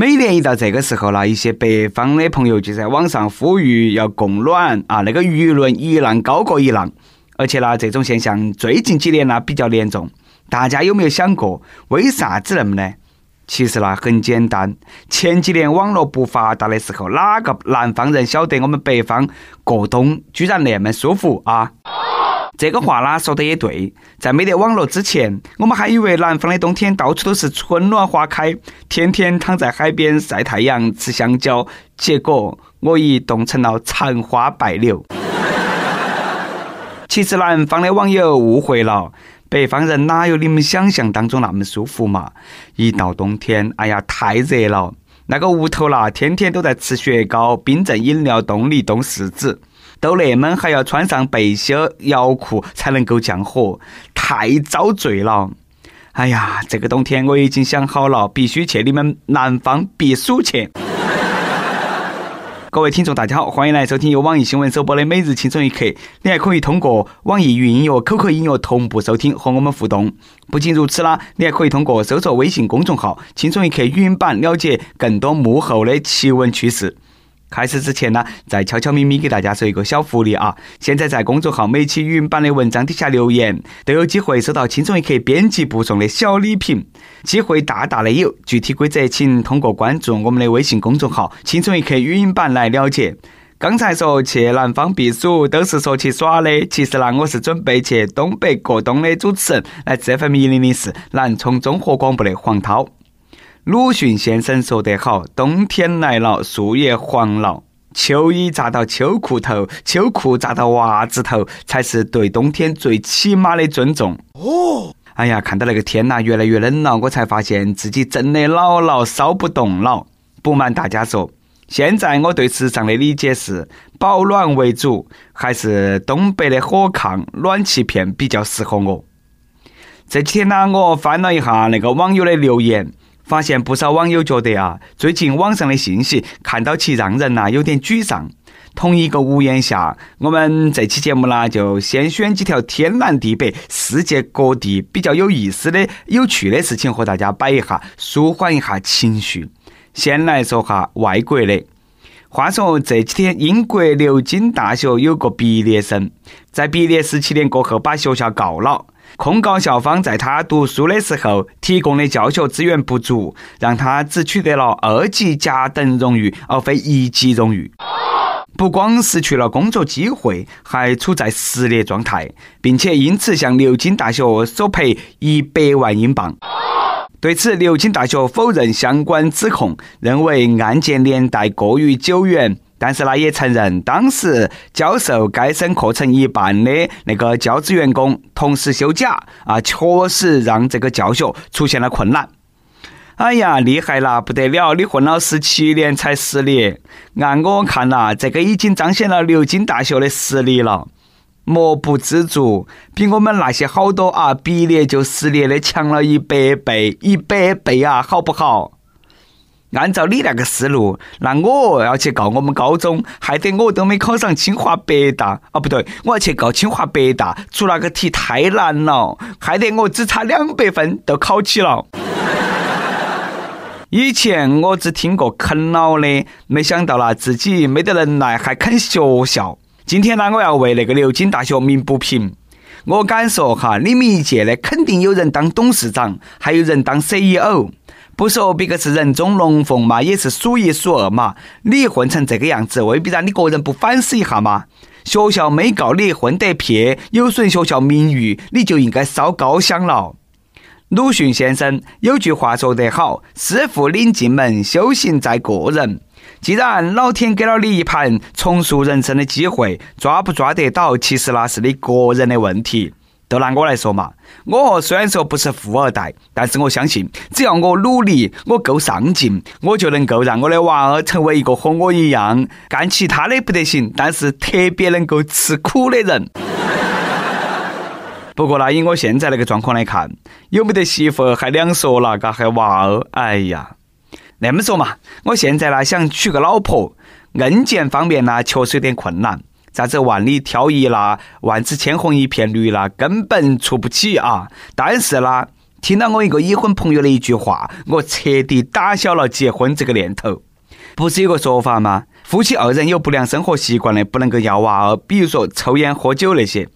每年一到这个时候呢，一些北方的朋友就在网上呼吁要供暖啊，那个舆论一浪高过一浪，而且呢，这种现象最近几年呢比较严重。大家有没有想过，为啥子那么呢？其实呢，很简单。前几年网络不发达的时候，哪个南方人晓得我们北方过冬居然那么舒服啊？这个话啦说的也对，在没得网络之前，我们还以为南方的冬天到处都是春暖花开，天天躺在海边晒太阳、吃香蕉。结果我已冻成了残花败柳。其实南方的网友误会了，北方人哪有你们想象当中那么舒服嘛？一到冬天，哎呀，太热了，那个屋头啦，天天都在吃雪糕、冰镇饮料、冻梨、冻柿子。都那么还要穿上背心、摇裤才能够降火，太遭罪了！哎呀，这个冬天我已经想好了，必须去你们南方避暑去。各位听众，大家好，欢迎来收听由网易新闻首播的《每日轻松一刻》，你还可以通过网易云音乐、QQ 音乐同步收听和我们互动。不仅如此啦，你还可以通过搜索微信公众号“轻松一刻”语音版了解更多幕后的奇闻趣事。开始之前呢，再悄悄咪咪给大家说一个小福利啊！现在在公众号每期语音版的文章底下留言，都有机会收到轻松一刻编辑部送的小礼品，机会大大的有。具体规则请通过关注我们的微信公众号“轻松一刻语音版”来了解。刚才说去南方避暑都是说去耍的，其实呢，我是准备去东北过冬的主持人，来自 FM 一零零四南充综合广播的黄涛。鲁迅先生说得好：“冬天来了，树叶黄了，秋衣扎到秋裤头，秋裤扎到袜子头，才是对冬天最起码的尊重。”哦，哎呀，看到那个天呐，越来越冷了，我才发现自己真的老了，烧不动了。不瞒大家说，现在我对时尚的理解是保暖为主，还是东北的火炕、暖气片比较适合我。这几天呢，我翻了一下那个网友的留言。发现不少网友觉得啊，最近网上的信息看到起让人呐有点沮丧。同一个屋檐下，我们这期节目呢就先选几条天南地北、世界各地比较有意思的、有趣的事情和大家摆一下，舒缓一下情绪。先来说下外国的。话说这几天，英国牛津大学有个毕业生，在毕业十七年过后把学校告了。控告校方在他读书的时候提供的教学资源不足，让他只取得了二级甲等荣誉，而非一级荣誉。不光失去了工作机会，还处在失业状态，并且因此向牛津大学索赔一百万英镑。对此，牛津大学否认相关指控，认为案件年代过于久远。但是呢，也承认当时教授该生课程一半的那个教职员工同时休假啊，确实让这个教学出现了困难。哎呀，厉害啦，不得了！你混了十七年才失业，按我看呐，这个已经彰显了牛津大学的实力了。莫不知足，比我们那些好多啊毕业就失业的强了一百倍，一百倍啊，好不好？按照你那个思路，那我要去告我们高中，害得我都没考上清华北大。哦，不对，我要去告清华北大，出那个题太难了，害得我只差两百分都考起了。以前我只听过啃老的，没想到啦，自己没得能耐还啃学校。今天呢，我要为那个牛津大学鸣不平。我敢说哈，你们一届的肯定有人当董事长，还有人当 CEO。不说别个是人中龙凤嘛，也是数一数二嘛。你混成这个样子，未必让你个人不反思一下吗？学校没告你混得撇，有损学校名誉，你就应该烧高香了。鲁迅先生有句话说得好：“师傅领进门，修行在个人。”既然老天给了你一盘重塑人生的机会，抓不抓得到，其实那是你个人的问题。都拿我来说嘛，我虽然说不是富二代，但是我相信，只要我努力，我够上进，我就能够让我的娃儿成为一个和我一样干其他的不得行，但是特别能够吃苦的人。不过呢，以我现在那个状况来看，有没得媳妇还两说了，嘎还娃儿，哎呀，那么说嘛，我现在呢想娶个老婆，硬件方面呢确实有点困难。啥子万里挑一啦，万紫千红一片绿啦，根本出不起啊！但是啦，听到我一个已婚朋友的一句话，我彻底打消了结婚这个念头。不是有个说法吗？夫妻二人有不良生活习惯的，不能够要娃儿，比如说抽烟、喝酒那些。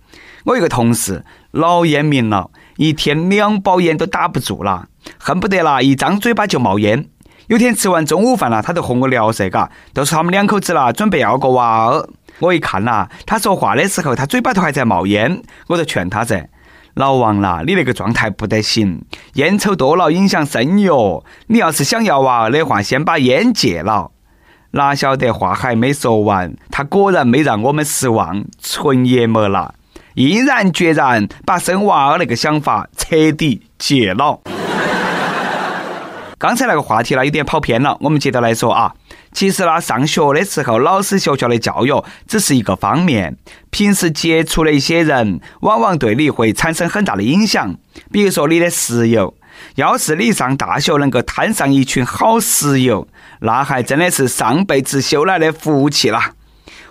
我一个同事老烟民了，一天两包烟都打不住了，恨不得啦一张嘴巴就冒烟。有天吃完中午饭了，他就和我聊噻，嘎，都说他们两口子啦，准备要个娃儿。我一看呐，他说话的时候，他嘴巴头还在冒烟，我就劝他噻。老王啦，你那个状态不得行，烟抽多了影响生育哦。你要是想要娃儿的话，先把烟戒了。哪晓得话还没说完，他果然没让我们失望，纯爷们了，毅然决然把生娃儿那个想法彻底戒了。刚才那个话题呢，有点跑偏了，我们接着来说啊。其实呢，上学的时候，老师学校的教育只是一个方面，平时接触的一些人，往往对你会产生很大的影响。比如说你的室友，要是你上大学能够摊上一群好室友，那还真的是上辈子修来的福气啦。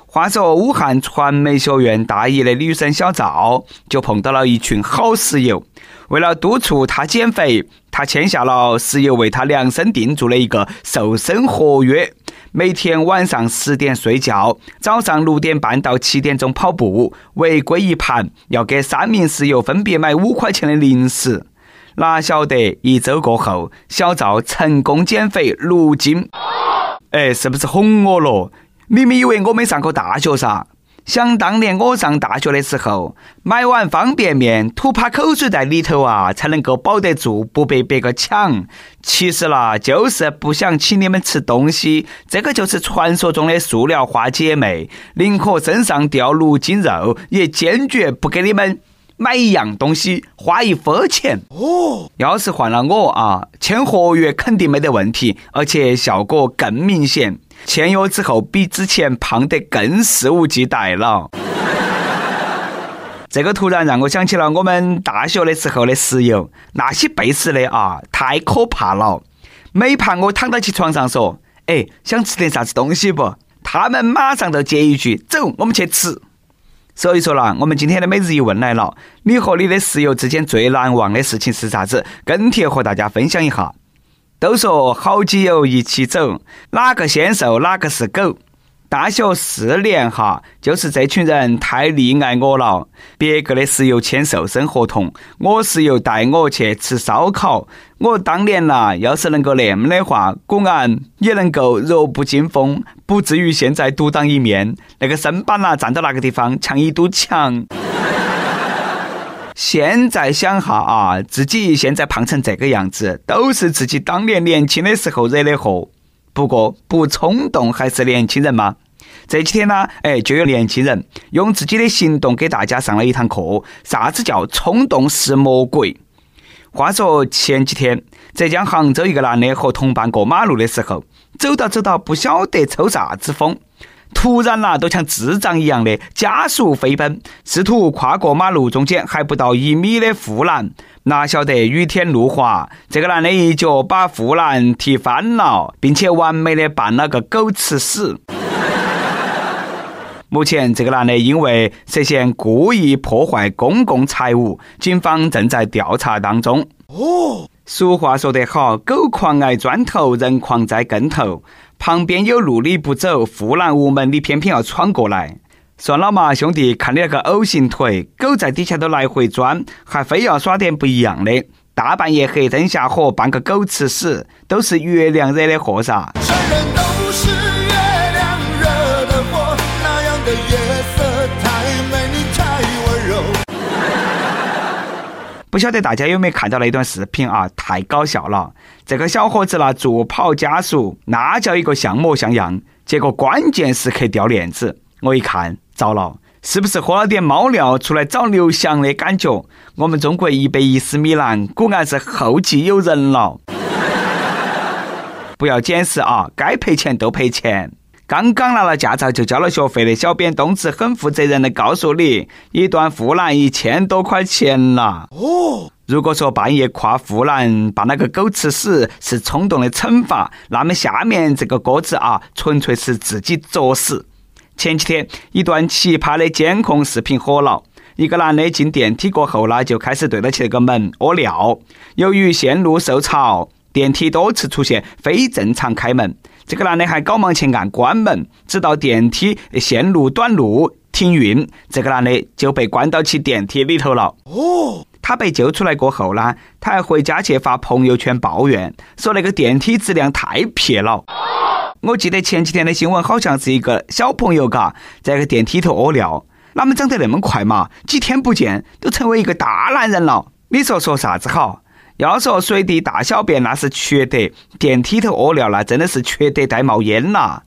话说，武汉传媒学院大一的女生小赵就碰到了一群好室友，为了督促他减肥，他签下了室友为他量身定做的一个瘦身合约。每天晚上十点睡觉，早上六点半到七点钟跑步，违规一盘要给三名室友分别买五块钱的零食。哪晓得一周过后，小赵成功减肥六斤。哎，是不是哄我了？明明以为我没上过大学噻。想当年我上大学的时候，买碗方便面吐把口水在里头啊，才能够保得住，不被别个抢。其实啦，就是不想请你们吃东西，这个就是传说中的塑料花姐妹，宁可身上掉六斤肉，也坚决不给你们买一样东西，花一分钱。哦，要是换了我啊，签合约肯定没得问题，而且效果更明显。签约之后，比之前胖得更肆无忌惮了。这个突然让我想起了我们大学的时候的室友，那些背时的啊，太可怕了。每怕我躺到起床上说：“哎，想吃点啥子东西不？”他们马上就接一句：“走，我们去吃。”所以说啦，我们今天的每日一问来了：你和你的室友之间最难忘的事情是啥子？跟帖和大家分享一下。都说好基友一起走，哪个先瘦哪个是狗。大学四年哈，就是这群人太溺爱我了。别个的室友签瘦身合同，我室友带我去吃烧烤。我当年呐，要是能够那么的话，果然也能够弱不禁风，不至于现在独当一面。那个身板呐，站到那个地方像一堵墙。现在想哈啊，自己现在胖成这个样子，都是自己当年年轻的时候惹的祸。不过不冲动还是年轻人吗？这几天呢，哎，就有年轻人用自己的行动给大家上了一堂课，啥子叫冲动是魔鬼？话说前几天，浙江杭州一个男的和同伴过马路的时候，走到走到不晓得抽啥子风。突然啦，都像智障一样的加速飞奔，试图跨过马路中间还不到一米的护栏。哪晓得雨天路滑，这个男的一脚把护栏踢翻了，并且完美的扮了个狗吃屎。目前，这个男的因为涉嫌故意破坏公共财物，警方正在调查当中。哦，俗话说得好，狗狂挨砖头，人狂栽跟头。旁边有路你不走，护栏无门你偏偏要闯过来。算了嘛，兄弟，看你那个 O 型腿，狗在底下都来回钻，还非要耍点不一样的。大半夜黑灯瞎火扮个狗吃屎，都是月亮惹的祸噻都是月亮惹的祸那样的月。不晓得大家有没有看到那段视频啊？太搞笑了！这个小伙子呢，助跑加速，那叫一个像模像样。结果关键时刻掉链子，我一看，糟了，是不是喝了点猫尿出来找刘翔的感觉？我们中国一百一十米栏果然是后继有人了。不要解释啊，该赔钱都赔钱。刚刚拿了驾照就交了学费的小编东子很负责任的告诉你，一段护栏一千多块钱了。哦，如果说半夜跨护栏把那个狗吃屎是冲动的惩罚，那么下面这个鸽子啊，纯粹是自己作死。前几天一段奇葩的监控视频火了。一个男的进电梯过后呢，就开始对得起那个门屙尿。由于线路受潮，电梯多次出现非正常开门。这个男的还赶忙去按关门，直到电梯线路短路停运，这个男的就被关到起电梯里头了。哦，他被救出来过后呢，他还回家去发朋友圈抱怨，说那个电梯质量太撇了。我记得前几天的新闻好像是一个小朋友嘎，在个电梯头屙尿，哪们长得那么快嘛？几天不见都成为一个大男人了。你说说啥子好？要说随地大小便那是缺德，电梯头屙尿那真的是缺德带冒烟呐！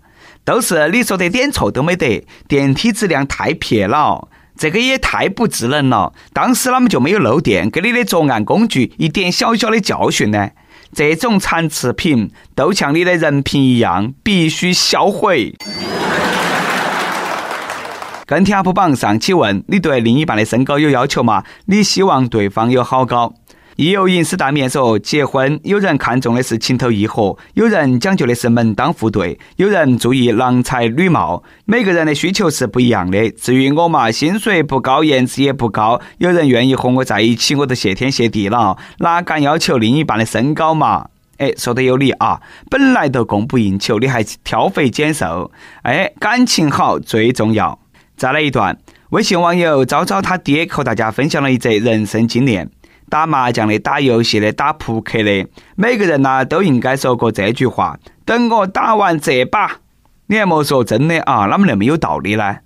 都是你说的点错都没得，电梯质量太撇了，这个也太不智能了。当时他们就没有漏电，给你的作案工具一点小小的教训呢？这种残次品都像你的人品一样，必须销毁。跟帖 UP 榜上期问：你对另一半的身高有要求吗？你希望对方有好高？亦有银丝大面说，结婚有人看重的是情投意合，有人讲究的是门当户对，有人注意郎才女貌，每个人的需求是不一样的。至于我嘛，薪水不高，颜值也不高，有人愿意和我在一起，我都谢天谢地了。哪敢要求另一半的身高嘛？哎，说的有理啊！本来都供不应求，你还挑肥拣瘦，哎，感情好最重要。再来一段，微信网友昭昭他爹和大家分享了一则人生经验。打麻将的、打游戏的、打扑克的，每个人呐都应该说过这句话：“等我打完这把。”你还莫说真的啊，哪么那么有道理呢？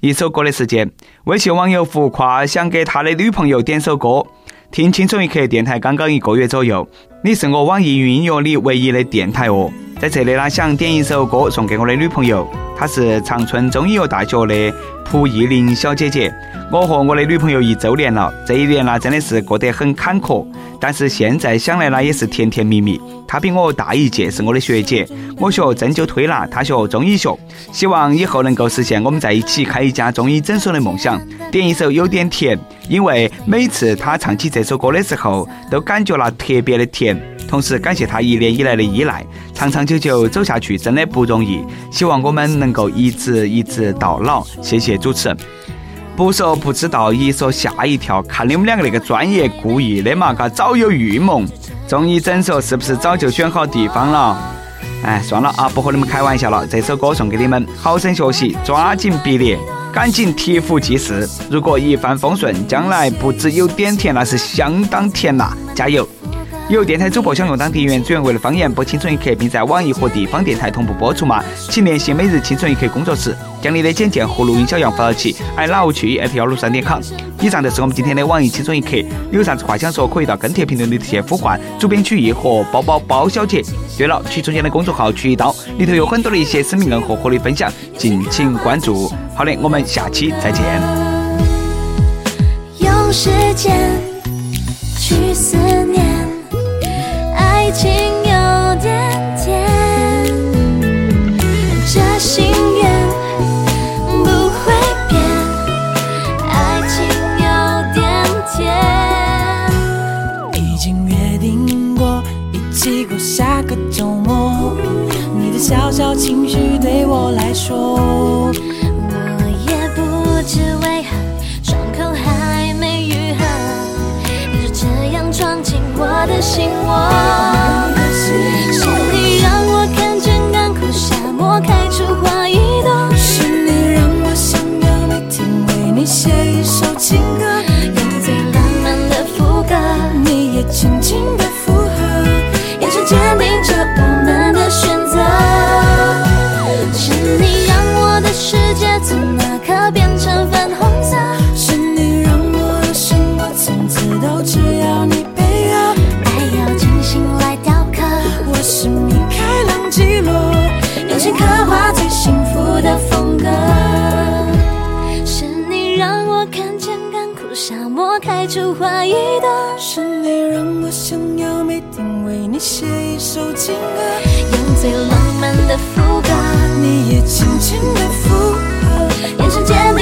一首歌的时间，微信网友浮夸想给他的女朋友点首歌。听轻松一刻电台刚刚一个月左右，你是我网易云音乐里唯一的电台哦。在这里呢，想点一首歌送给我的女朋友，她是长春中医药大学的蒲艺玲小姐姐。我和我的女朋友一周年了，这一年呢真的是过得很坎坷，但是现在想来呢也是甜甜蜜蜜。她比我大一届，是我的学姐。我学针灸推拿，她学中医学，希望以后能够实现我们在一起开一家中医诊所的梦想。点一首有点甜，因为每次她唱起这首歌的时候，都感觉那特别的甜。同时感谢她一年以来的依赖，长长久久走下去真的不容易。希望我们能够一直一直到老。谢谢主持人。不说不知道，一说吓一跳。看你们两个那个专业，故意的嘛？嘎，早有预谋。中医诊所是不是早就选好地方了？哎，算了啊，不和你们开玩笑了。这首歌送给你们，好生学习，抓紧毕业，赶紧提壶济世。如果一帆风顺，将来不只有点甜，那是相当甜呐！加油！有电台主播想用当地原汁原味的方言播《青春一刻》，并在网易和地方电台同步播出吗？请联系每日《青春一刻》工作室，将你的简介和录音小样发到其 i love 去 at 幺六三点 com。以上就是我们今天的网易《青春一刻》，有啥子话想说，可以到跟帖评论里直接呼唤主编曲艺和包包包小姐。对了，曲中间的公众号“曲一刀”里头有很多的一些生命硬货和你分享，敬请关注。好的，我们下期再见。用时间去思定过一起过下个周末。你的小小情绪对我来说，我也不知为何伤口还没愈合，你就这样闯进我的心窝。你也轻轻的。出怀疑的，是你让我想要每天为你写一首情歌，用最浪漫的副歌，你也轻轻的附和，眼神坚定。